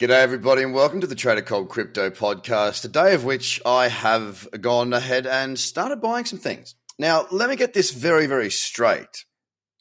G'day, everybody, and welcome to the Trader Cobb Crypto Podcast. Today, of which I have gone ahead and started buying some things. Now, let me get this very, very straight.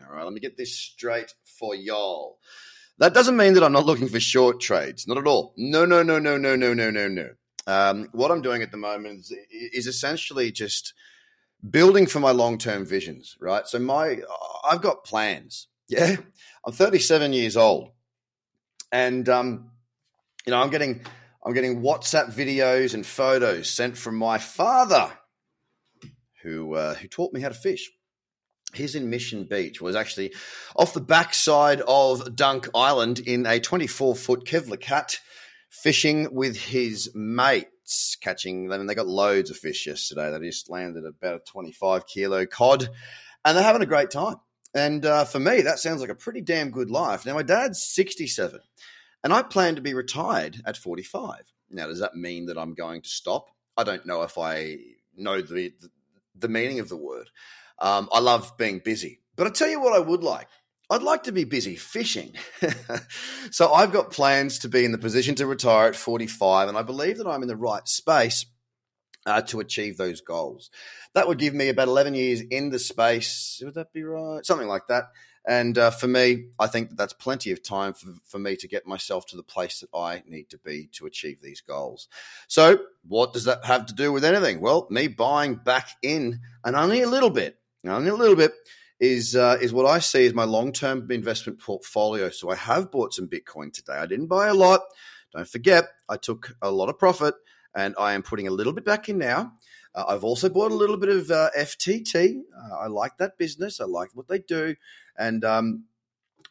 All right, let me get this straight for y'all. That doesn't mean that I'm not looking for short trades. Not at all. No, no, no, no, no, no, no, no, no. Um, what I'm doing at the moment is, is essentially just building for my long term visions, right? So, my I've got plans. Yeah, I'm 37 years old, and um, you know, I'm getting I'm getting WhatsApp videos and photos sent from my father, who uh, who taught me how to fish. He's in Mission Beach. Was actually off the backside of Dunk Island in a 24 foot Kevlar cat, fishing with his mates, catching them. And they got loads of fish yesterday. They just landed about a 25 kilo cod, and they're having a great time. And uh, for me, that sounds like a pretty damn good life. Now, my dad's 67 and I plan to be retired at 45. Now, does that mean that I'm going to stop? I don't know if I know the, the meaning of the word. Um, I love being busy. But I tell you what, I would like. I'd like to be busy fishing. so I've got plans to be in the position to retire at 45, and I believe that I'm in the right space uh, to achieve those goals. That would give me about 11 years in the space. Would that be right? Something like that. And uh, for me, I think that that's plenty of time for, for me to get myself to the place that I need to be to achieve these goals. So, what does that have to do with anything? Well, me buying back in, and only a little bit, only a little bit, is uh, is what I see as my long term investment portfolio. So, I have bought some Bitcoin today. I didn't buy a lot. Don't forget, I took a lot of profit, and I am putting a little bit back in now. Uh, I've also bought a little bit of uh, FTT. Uh, I like that business. I like what they do, and um,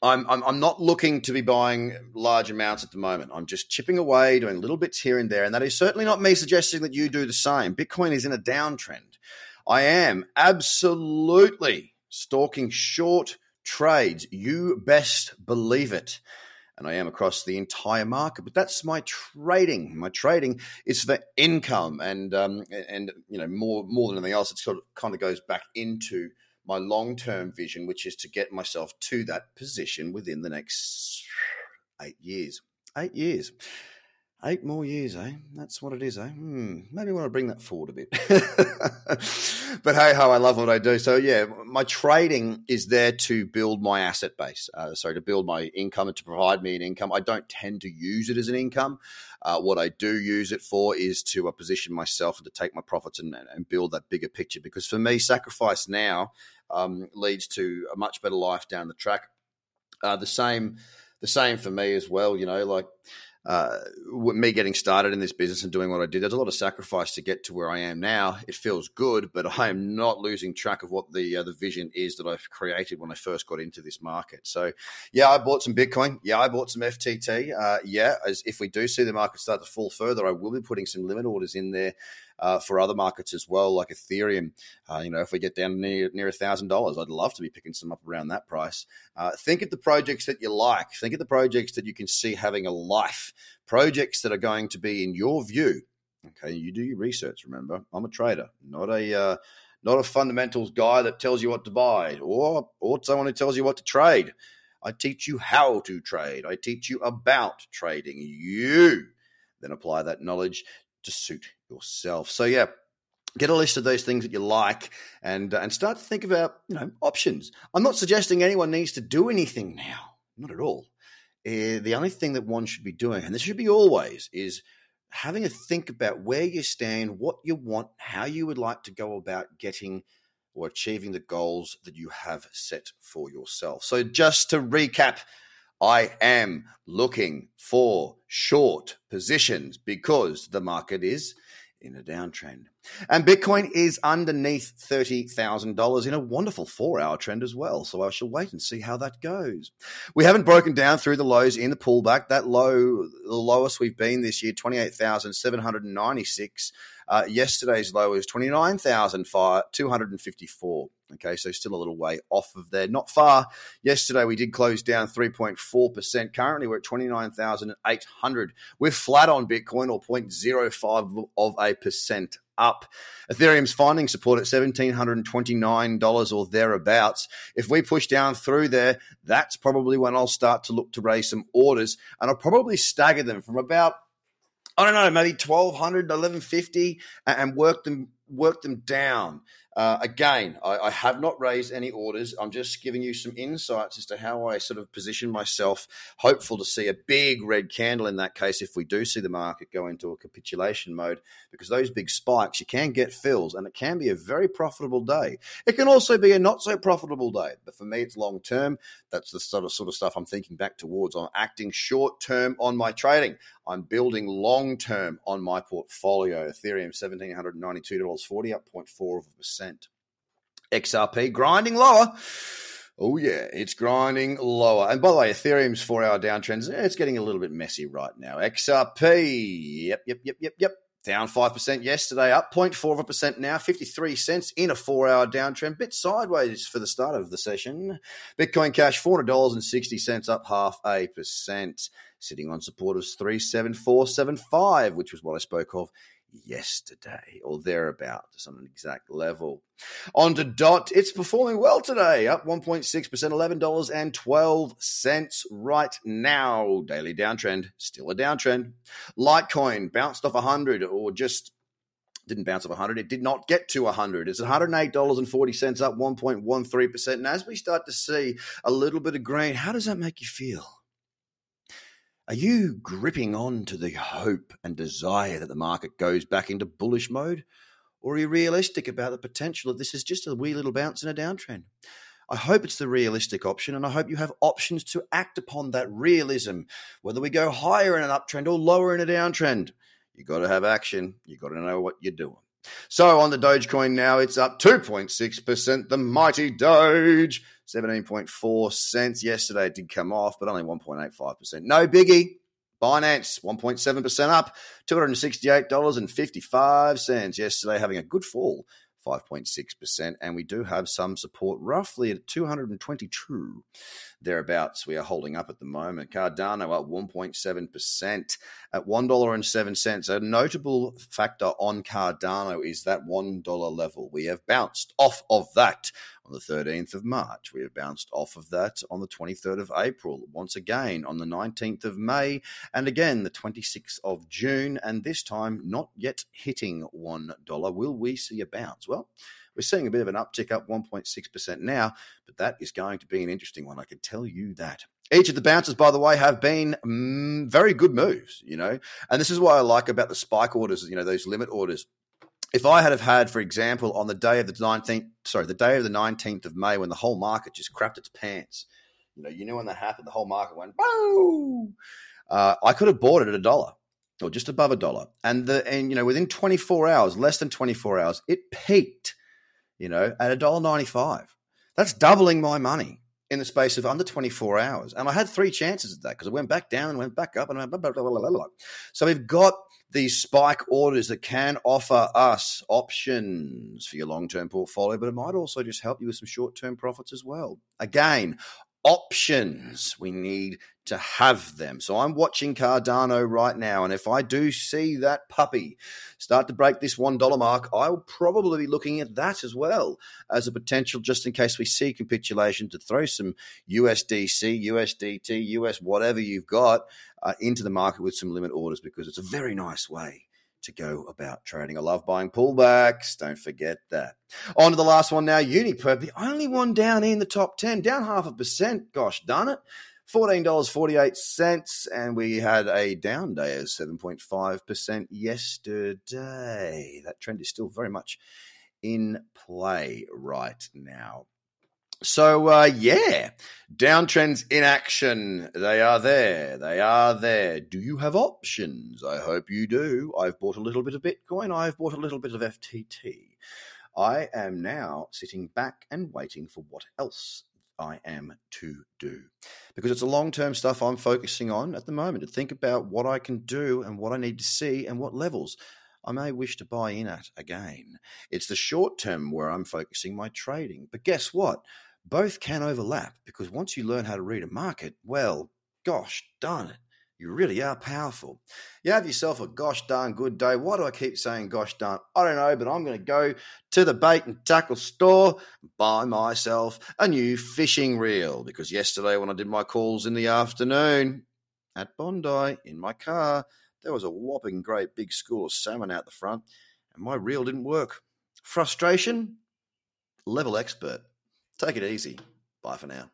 I'm, I'm, I'm not looking to be buying large amounts at the moment. I'm just chipping away, doing little bits here and there, and that is certainly not me suggesting that you do the same. Bitcoin is in a downtrend. I am absolutely stalking short trades. You best believe it and I am across the entire market. But that's my trading. My trading is for income, and um, and you know more more than anything else, it sort of kind of goes back into my long term vision, which is to get myself to that position within the next eight years. Eight years. Eight more years, eh? That's what it is, eh? Hmm. Maybe I want to bring that forward a bit. but hey ho, I love what I do. So yeah, my trading is there to build my asset base. Uh, sorry, to build my income and to provide me an income. I don't tend to use it as an income. Uh, what I do use it for is to uh, position myself and to take my profits and, and, build that bigger picture. Because for me, sacrifice now um, leads to a much better life down the track. Uh, the same, the same for me as well. You know, like uh, me getting started in this business and doing what I did, there's a lot of sacrifice to get to where I am now. It feels good, but I am not losing track of what the uh, the vision is that I've created when I first got into this market. So, yeah, I bought some Bitcoin. Yeah, I bought some FTT. Uh, yeah, as if we do see the market start to fall further, I will be putting some limit orders in there uh, for other markets as well, like Ethereum. Uh, you know, if we get down near near a thousand dollars, I'd love to be picking some up around that price. Uh, think of the projects that you like. Think of the projects that you can see having a life. Projects that are going to be, in your view, okay. You do your research. Remember, I'm a trader, not a uh, not a fundamentals guy that tells you what to buy or or someone who tells you what to trade. I teach you how to trade. I teach you about trading. You then apply that knowledge to suit yourself. So yeah, get a list of those things that you like and uh, and start to think about you know options. I'm not suggesting anyone needs to do anything now, not at all. Uh, the only thing that one should be doing, and this should be always, is having a think about where you stand, what you want, how you would like to go about getting or achieving the goals that you have set for yourself. So just to recap I am looking for short positions because the market is in a downtrend. And Bitcoin is underneath $30,000 in a wonderful four hour trend as well. So I shall wait and see how that goes. We haven't broken down through the lows in the pullback. That low, the lowest we've been this year, 28,796. Uh, yesterday's low is 29,254. Okay, so still a little way off of there. Not far. Yesterday we did close down 3.4%. Currently we're at 29,800. We're flat on Bitcoin or 0.05 of a percent up. Ethereum's finding support at $1,729 or thereabouts. If we push down through there, that's probably when I'll start to look to raise some orders and I'll probably stagger them from about I don't know, maybe 1200, 1150 and work them work them down. Uh, again, I, I, have not raised any orders. I'm just giving you some insights as to how I sort of position myself, hopeful to see a big red candle in that case if we do see the market go into a capitulation mode, because those big spikes, you can get fills and it can be a very profitable day. It can also be a not so profitable day, but for me, it's long term. That's the sort of, sort of stuff I'm thinking back towards. I'm acting short term on my trading. I'm building long term on my portfolio. Ethereum, $1,792.40, up 0.4 of a percent. XRP grinding lower. Oh, yeah, it's grinding lower. And by the way, Ethereum's four hour downtrend, eh, it's getting a little bit messy right now. XRP, yep, yep, yep, yep, yep. Down 5% yesterday, up 0.4 of a percent now, 53 cents in a four hour downtrend, bit sideways for the start of the session. Bitcoin Cash, $400.60, up half a percent, sitting on support of 37475, which was what I spoke of yesterday or thereabouts on an exact level. On to DOT, it's performing well today, up 1.6%, $11.12 right now. Daily downtrend, still a downtrend. Litecoin bounced off 100 or just didn't bounce off 100. It did not get to 100. It's $108.40 up 1.13%. And as we start to see a little bit of green, how does that make you feel? Are you gripping on to the hope and desire that the market goes back into bullish mode? Or are you realistic about the potential that this is just a wee little bounce in a downtrend? I hope it's the realistic option, and I hope you have options to act upon that realism, whether we go higher in an uptrend or lower in a downtrend. You've got to have action. you've got to know what you're doing. So on the Dogecoin now, it's up 2.6%. The mighty Doge, 17.4 cents. Yesterday it did come off, but only 1.85%. No biggie. Binance, 1.7% up, $268.55. Yesterday having a good fall 5.6%. And we do have some support roughly at 222 thereabouts. We are holding up at the moment. Cardano up 1.7% at $1.07. A notable factor on Cardano is that $1 level. We have bounced off of that on the 13th of March. We have bounced off of that on the 23rd of April, once again on the 19th of May, and again the 26th of June, and this time not yet hitting $1. Will we see a bounce? Well, we're seeing a bit of an uptick up 1.6% now, but that is going to be an interesting one. I can tell you that. Each of the bounces, by the way, have been mm, very good moves, you know, and this is what I like about the spike orders, you know, those limit orders if I had have had, for example, on the day of the nineteenth, sorry, the day of the nineteenth of May, when the whole market just crapped its pants, you know, you know when that happened, the whole market went boom. Uh, I could have bought it at a dollar or just above a dollar, and the and you know within twenty four hours, less than twenty four hours, it peaked, you know, at a dollar ninety five. That's doubling my money in the space of under 24 hours. And I had three chances at that because it went back down and went back up and blah, blah, blah, so we've got these spike orders that can offer us options for your long-term portfolio, but it might also just help you with some short-term profits as well. Again, options. We need to have them. So I'm watching Cardano right now. And if I do see that puppy start to break this $1 mark, I'll probably be looking at that as well as a potential, just in case we see capitulation, to throw some USDC, USDT, US, whatever you've got uh, into the market with some limit orders because it's a very nice way to go about trading. I love buying pullbacks. Don't forget that. On to the last one now. Uniperp, the only one down in the top 10, down half a percent. Gosh darn it. $14.48. And we had a down day of 7.5% yesterday. That trend is still very much in play right now. So uh, yeah, downtrends in action. They are there. They are there. Do you have options? I hope you do. I've bought a little bit of Bitcoin. I've bought a little bit of FTT. I am now sitting back and waiting for what else I am to do. Because it's a long term stuff I'm focusing on at the moment to think about what I can do and what I need to see and what levels I may wish to buy in at again. It's the short term where I'm focusing my trading. But guess what? Both can overlap because once you learn how to read a market, well, gosh darn it, You really are powerful. You have yourself a gosh darn good day. Why do I keep saying gosh darn? I don't know, but I'm going to go to the bait and tackle store buy myself a new fishing reel because yesterday when I did my calls in the afternoon at Bondi in my car, there was a whopping great big school of salmon out the front and my reel didn't work. Frustration? Level expert. Take it easy. Bye for now.